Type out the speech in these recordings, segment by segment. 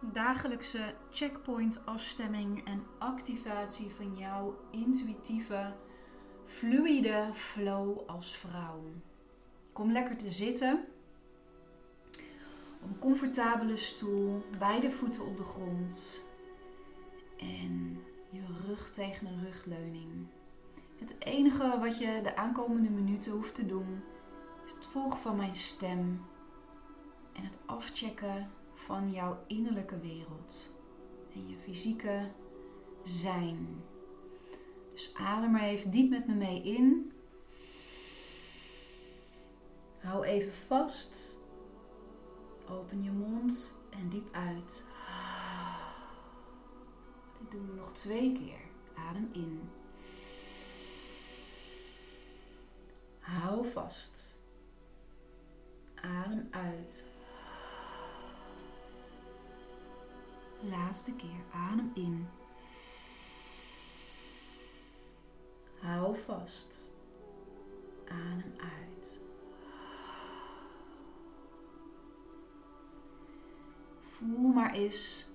dagelijkse checkpoint afstemming en activatie van jouw intuïtieve, fluide flow als vrouw. Kom lekker te zitten. Op een comfortabele stoel, beide voeten op de grond en je rug tegen een rugleuning. Het enige wat je de aankomende minuten hoeft te doen is het volgen van mijn stem en het afchecken van jouw innerlijke wereld en je fysieke zijn. Dus adem maar even diep met me mee in. Hou even vast. Open je mond en diep uit. Dit doen we nog twee keer. Adem in. Hou vast. Adem uit. Laatste keer. Adem in. Hou vast. Adem uit. Voel maar eens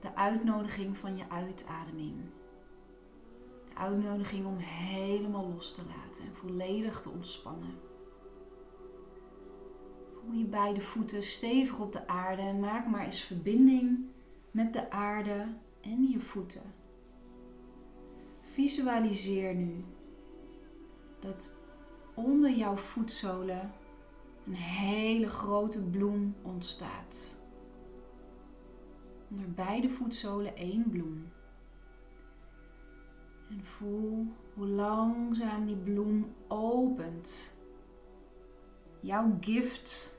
de uitnodiging van je uitademing. De uitnodiging om helemaal los te laten en volledig te ontspannen. Voel je beide voeten stevig op de aarde en maak maar eens verbinding met de aarde en je voeten. Visualiseer nu dat onder jouw voetzolen een hele grote bloem ontstaat. Onder beide voetzolen één bloem. En voel hoe langzaam die bloem opent. Jouw gift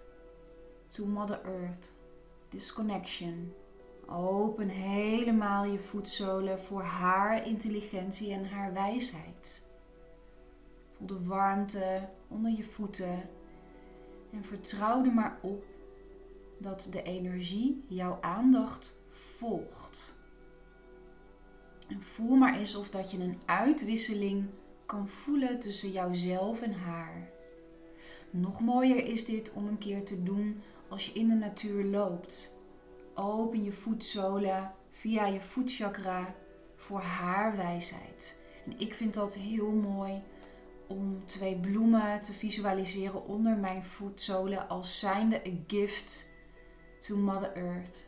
to Mother Earth. This connection. Open helemaal je voetzolen voor haar intelligentie en haar wijsheid. Voel de warmte onder je voeten en vertrouw er maar op dat de energie jouw aandacht volgt. En voel maar eens of dat je een uitwisseling kan voelen tussen jouzelf en haar. Nog mooier is dit om een keer te doen als je in de natuur loopt Open je voetzolen via je voetchakra voor haar wijsheid. En ik vind dat heel mooi om twee bloemen te visualiseren onder mijn voetzolen als zijnde een gift to Mother Earth.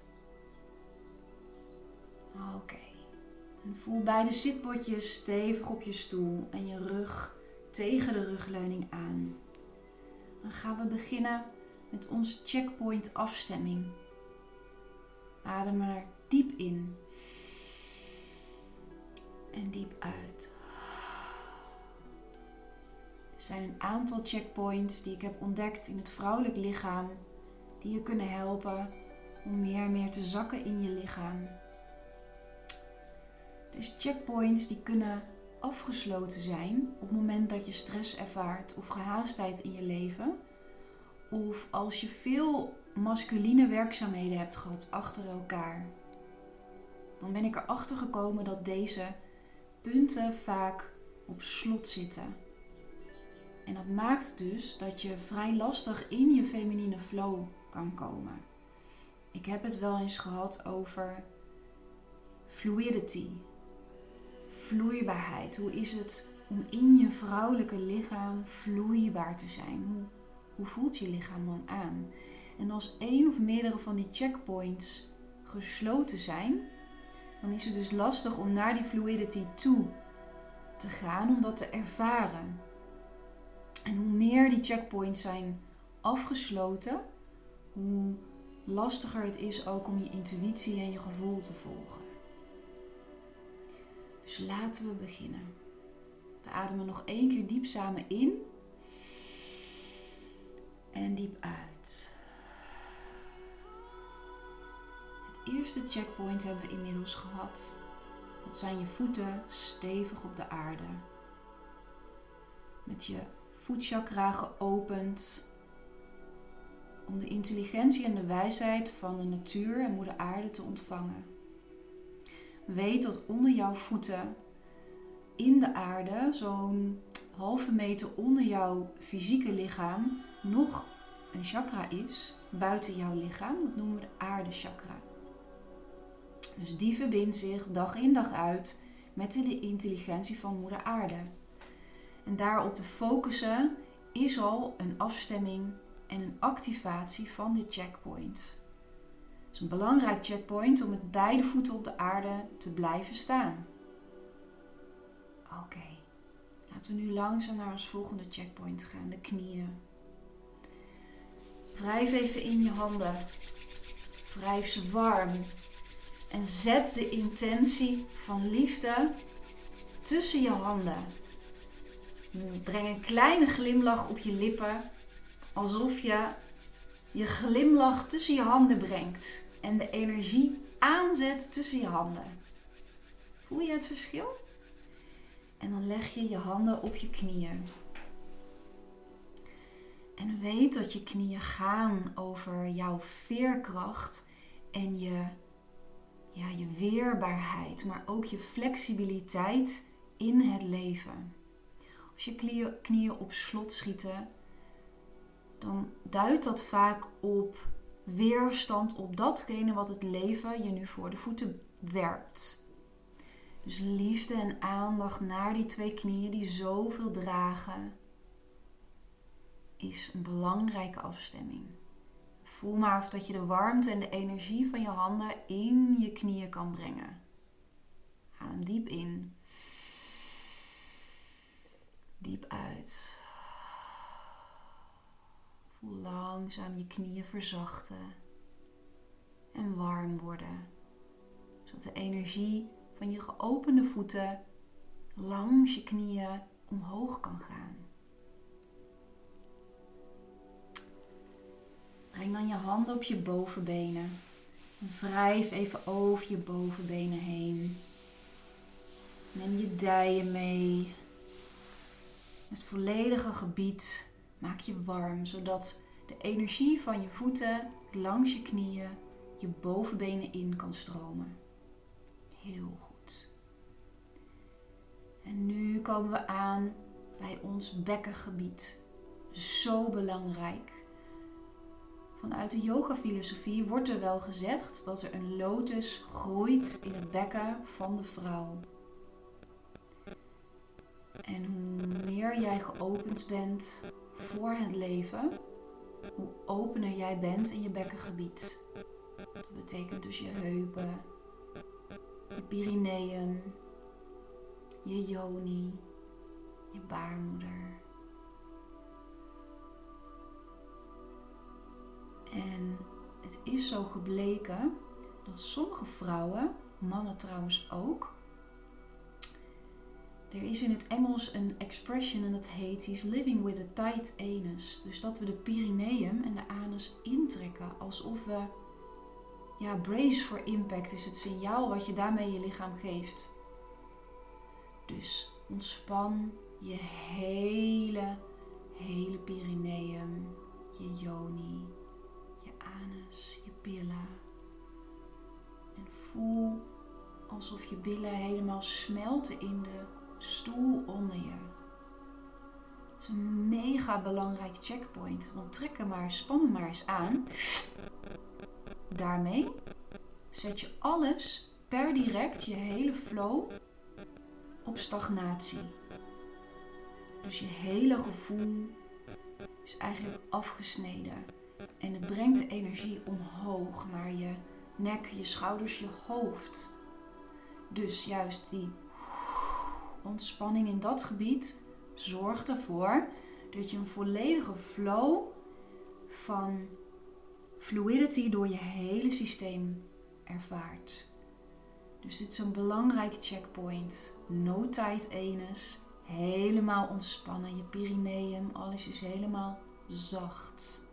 Oké. En voel beide zitbotjes stevig op je stoel en je rug tegen de rugleuning aan. Dan gaan we beginnen met onze checkpoint afstemming. Adem er diep in. En diep uit. Er zijn een aantal checkpoints die ik heb ontdekt in het vrouwelijk lichaam. Die je kunnen helpen om meer en meer te zakken in je lichaam. Dus checkpoints die kunnen afgesloten zijn op het moment dat je stress ervaart of gehaastheid in je leven. Of als je veel masculine werkzaamheden hebt gehad achter elkaar, dan ben ik erachter gekomen dat deze punten vaak op slot zitten. En dat maakt dus dat je vrij lastig in je feminine flow kan komen. Ik heb het wel eens gehad over fluidity, vloeibaarheid. Hoe is het om in je vrouwelijke lichaam vloeibaar te zijn? Hoe, hoe voelt je lichaam dan aan? En als één of meerdere van die checkpoints gesloten zijn, dan is het dus lastig om naar die fluidity toe te gaan, om dat te ervaren. En hoe meer die checkpoints zijn afgesloten, hoe lastiger het is ook om je intuïtie en je gevoel te volgen. Dus laten we beginnen. We ademen nog één keer diep samen in en diep uit. Eerste checkpoint hebben we inmiddels gehad. Dat zijn je voeten stevig op de aarde. Met je voetchakra geopend. Om de intelligentie en de wijsheid van de natuur en moeder aarde te ontvangen. Weet dat onder jouw voeten in de aarde, zo'n halve meter onder jouw fysieke lichaam, nog een chakra is buiten jouw lichaam. Dat noemen we de aardechakra. Dus die verbindt zich dag in dag uit met de intelligentie van moeder aarde. En daarop te focussen is al een afstemming en een activatie van dit checkpoint. Het is een belangrijk checkpoint om met beide voeten op de aarde te blijven staan. Oké, laten we nu langzaam naar ons volgende checkpoint gaan, de knieën. Wrijf even in je handen. Wrijf ze warm. En zet de intentie van liefde tussen je handen. Breng een kleine glimlach op je lippen, alsof je je glimlach tussen je handen brengt en de energie aanzet tussen je handen. Voel je het verschil? En dan leg je je handen op je knieën. En weet dat je knieën gaan over jouw veerkracht en je, ja, je weerbaarheid, maar ook je flexibiliteit in het leven. Als je knieën, op slot schieten, dan duidt dat vaak op weerstand op datgene wat het leven je nu voor de voeten werpt. Dus liefde en aandacht naar die twee knieën die zoveel dragen, is een belangrijke afstemming. Voel maar of dat je de warmte en de energie van je handen in je knieën kan brengen. Adem diep in. Diep uit. Voel langzaam je knieën verzachten en warm worden. Zodat de energie van je geopende voeten langs je knieën omhoog kan gaan. Breng dan je handen op je bovenbenen. Wrijf even over je bovenbenen heen. Neem je dijen mee. Het volledige gebied maak je warm, zodat de energie van je voeten langs je knieën je bovenbenen in kan stromen. Heel goed. En nu komen we aan bij ons bekkengebied. Zo belangrijk. Vanuit de yoga-filosofie wordt er wel gezegd dat er een lotus groeit in het bekken van de vrouw. En hoe meer jij geopend bent voor het leven, hoe opener jij bent in je bekkengebied. Dat betekent dus je heupen, je perineum, je yoni, je baarmoeder. En het is zo gebleken dat sommige vrouwen, mannen trouwens ook, er is in het Engels een expression en dat heet He's living with a tight anus. Dus dat we de perineum en de anus intrekken alsof we ja, brace for impact is het signaal wat je daarmee je lichaam geeft. Dus ontspan je hele, hele perineum, je yoni, je je pilla. En voel alsof je billen helemaal smelten in de stoel onder je. Het is een mega belangrijk checkpoint. Want trek er maar, span hem maar eens aan. Daarmee zet je alles per direct, je hele flow, op stagnatie. Dus je hele gevoel is eigenlijk afgesneden. En het brengt de energie omhoog naar je nek, je schouders, je hoofd. Dus juist die ontspanning in dat gebied zorgt ervoor dat je een volledige flow van fluidity door je hele systeem ervaart. Dus dit is een belangrijke checkpoint. No tight anus. Helemaal ontspannen. Je perineum, alles is helemaal zacht.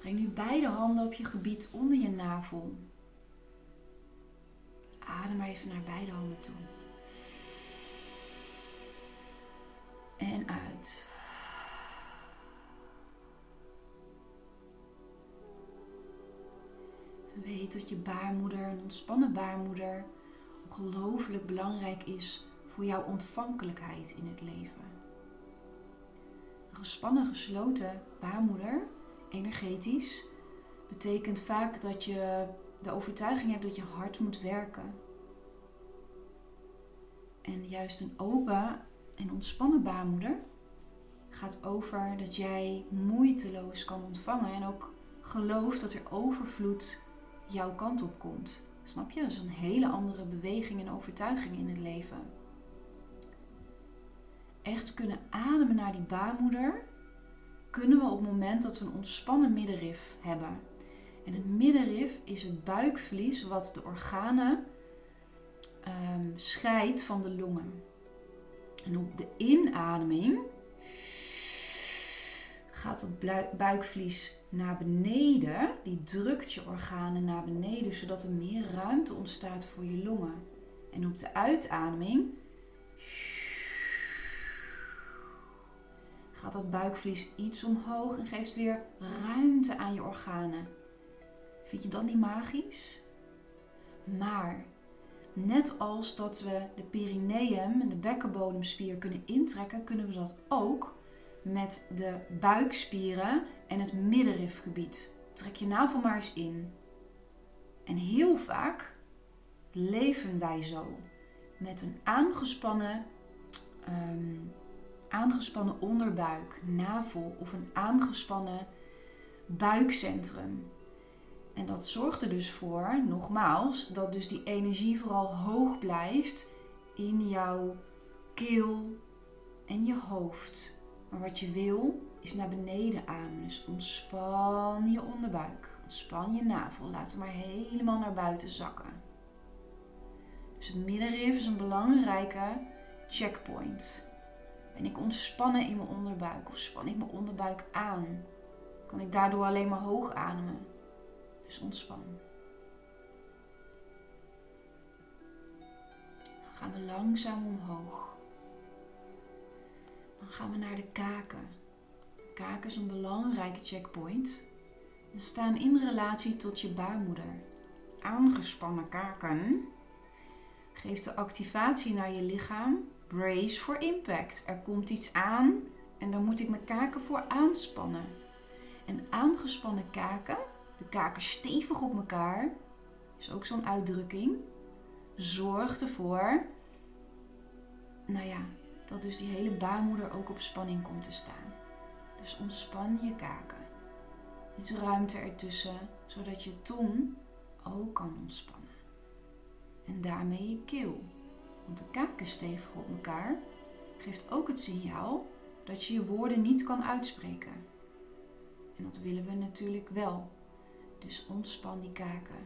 Breng nu beide handen op je gebied onder je navel. Adem maar even naar beide handen toe. En uit. Weet dat je baarmoeder, een ontspannen baarmoeder, ongelooflijk belangrijk is voor jouw ontvankelijkheid in het leven. Een gespannen, gesloten baarmoeder, energetisch, betekent vaak dat je de overtuiging hebt dat je hard moet werken. En juist een open en ontspannen baarmoeder gaat over dat jij moeiteloos kan ontvangen en ook gelooft dat er overvloed jouw kant op komt. Snap je? Dat is een hele andere beweging en overtuiging in het leven. Echt kunnen ademen naar die baarmoeder, kunnen we op het moment dat we een ontspannen middenrif hebben. En het middenrif is het buikvlies wat de organen um, scheidt van de longen. En op de inademing gaat het buikvlies naar beneden. Die drukt je organen naar beneden, zodat er meer ruimte ontstaat voor je longen. En op de uitademing gaat dat buikvlies iets omhoog en geeft weer ruimte aan je organen. Vind je dat niet magisch? Maar net als dat we de perineum en de bekkenbodemspier kunnen intrekken, kunnen we dat ook met de buikspieren en het middenrifgebied. Trek je navel maar eens in. En heel vaak leven wij zo. Met een aangespannen, um, aangespannen onderbuik, navel of een aangespannen buikcentrum. En dat zorgt er dus voor, nogmaals, dat dus die energie vooral hoog blijft in jouw keel en je hoofd. Maar wat je wil is naar beneden ademen. Dus ontspan je onderbuik. Ontspan je navel. Laat hem maar helemaal naar buiten zakken. Dus het middenrif is een belangrijke checkpoint. Ben ik ontspannen in mijn onderbuik of span ik mijn onderbuik aan? Kan ik daardoor alleen maar hoog ademen? Dus ontspan. Dan gaan we langzaam omhoog. Dan gaan we naar de kaken. De kaken is een belangrijke checkpoint. Ze staan in relatie tot je baarmoeder. Aangespannen kaken geeft de activatie naar je lichaam. Brace for impact. Er komt iets aan en daar moet ik mijn kaken voor aanspannen. En aangespannen kaken, de kaken stevig op elkaar, is ook zo'n uitdrukking, zorgt ervoor, nou ja, dat dus die hele baarmoeder ook op spanning komt te staan. Dus ontspan je kaken. Iets ruimte ertussen, zodat je tong ook kan ontspannen. En daarmee je keel. Want de kaken stevig op elkaar geeft ook het signaal dat je je woorden niet kan uitspreken. En dat willen we natuurlijk wel. Dus ontspan die kaken.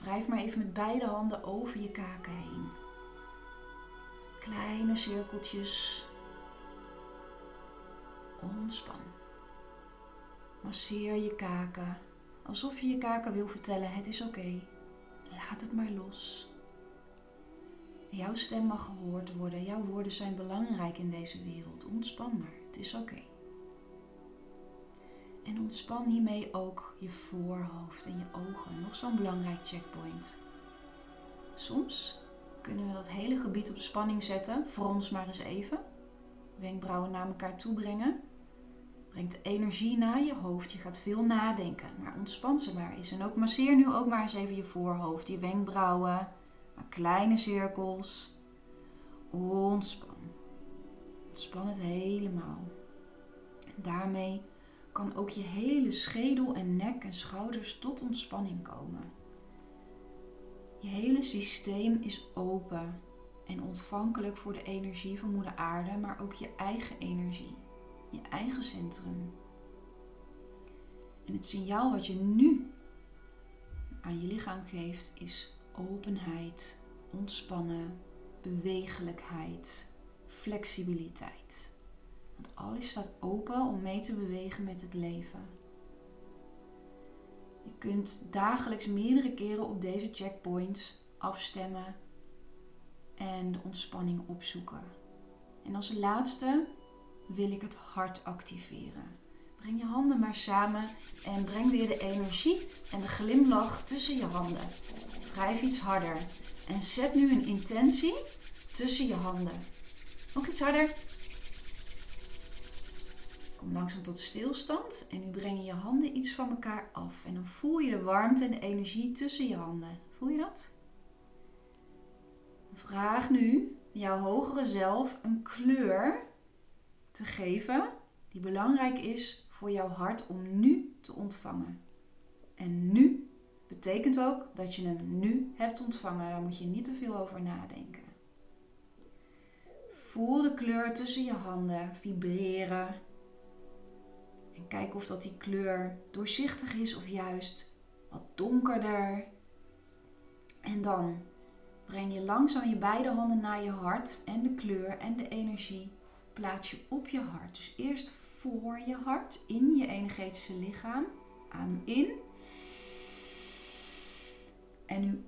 Wrijf maar even met beide handen over je kaken heen. Kleine cirkeltjes. Ontspan. Masseer je kaken. Alsof je je kaken wil vertellen: het is oké. Laat het maar los. Jouw stem mag gehoord worden. Jouw woorden zijn belangrijk in deze wereld. Ontspan maar. Het is oké. En ontspan hiermee ook je voorhoofd en je ogen. Nog zo'n belangrijk checkpoint. Soms kunnen we dat hele gebied op spanning zetten. Voor ons maar eens even. Wenkbrauwen naar elkaar toe brengen. Brengt energie naar je hoofd. Je gaat veel nadenken. Maar ontspan ze maar eens. En ook masseer nu ook maar eens even je voorhoofd. Je wenkbrauwen. Kleine cirkels. Ontspan. Ontspan het helemaal. Daarmee kan ook je hele schedel en nek en schouders tot ontspanning komen. Je hele systeem is open en ontvankelijk voor de energie van Moeder Aarde, maar ook je eigen energie, je eigen centrum. En het signaal wat je nu aan je lichaam geeft is openheid, ontspannen, bewegelijkheid, flexibiliteit. Want alles staat open om mee te bewegen met het leven. Je kunt dagelijks meerdere keren op deze checkpoints afstemmen en de ontspanning opzoeken. En als laatste wil ik het hart activeren. Breng je handen maar samen en breng weer de energie en de glimlach tussen je handen. Wrijf iets harder en zet nu een intentie tussen je handen. Nog iets harder. Kom langzaam tot stilstand en nu breng je je handen iets van elkaar af. En dan voel je de warmte en de energie tussen je handen. Voel je dat? Vraag nu jouw hogere zelf een kleur te geven die belangrijk is voor jouw hart om nu te ontvangen. En nu betekent ook dat je hem nu hebt ontvangen. Daar moet je niet te veel over nadenken. Voel de kleur tussen je handen vibreren. En kijk of dat die kleur doorzichtig is of juist wat donkerder. En dan breng je langzaam je beide handen naar je hart en de kleur en de energie plaats je op je hart. Dus eerst voor je hart, in je energetische lichaam. Adem in. En nu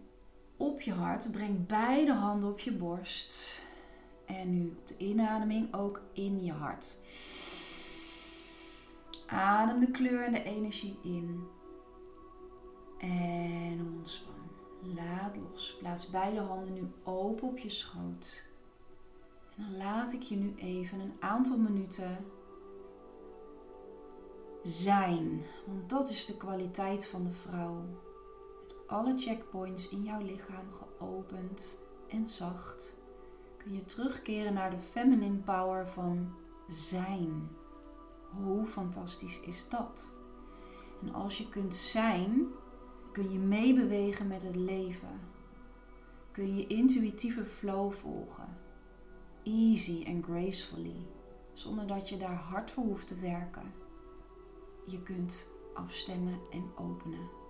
op je hart. Breng beide handen op je borst. En nu op de inademing ook in je hart. Adem de kleur en de energie in. En ontspan. Laat los. Plaats beide handen nu open op je schoot. En dan laat ik je nu even een aantal minuten zijn. Want dat is de kwaliteit van de vrouw. Met alle checkpoints in jouw lichaam geopend en zacht kun je terugkeren naar de feminine power van zijn. Hoe fantastisch is dat? En als je kunt zijn, kun je meebewegen met het leven. Kun je intuïtieve flow volgen. Easy and gracefully, zonder dat je daar hard voor hoeft te werken. Je kunt afstemmen en openen.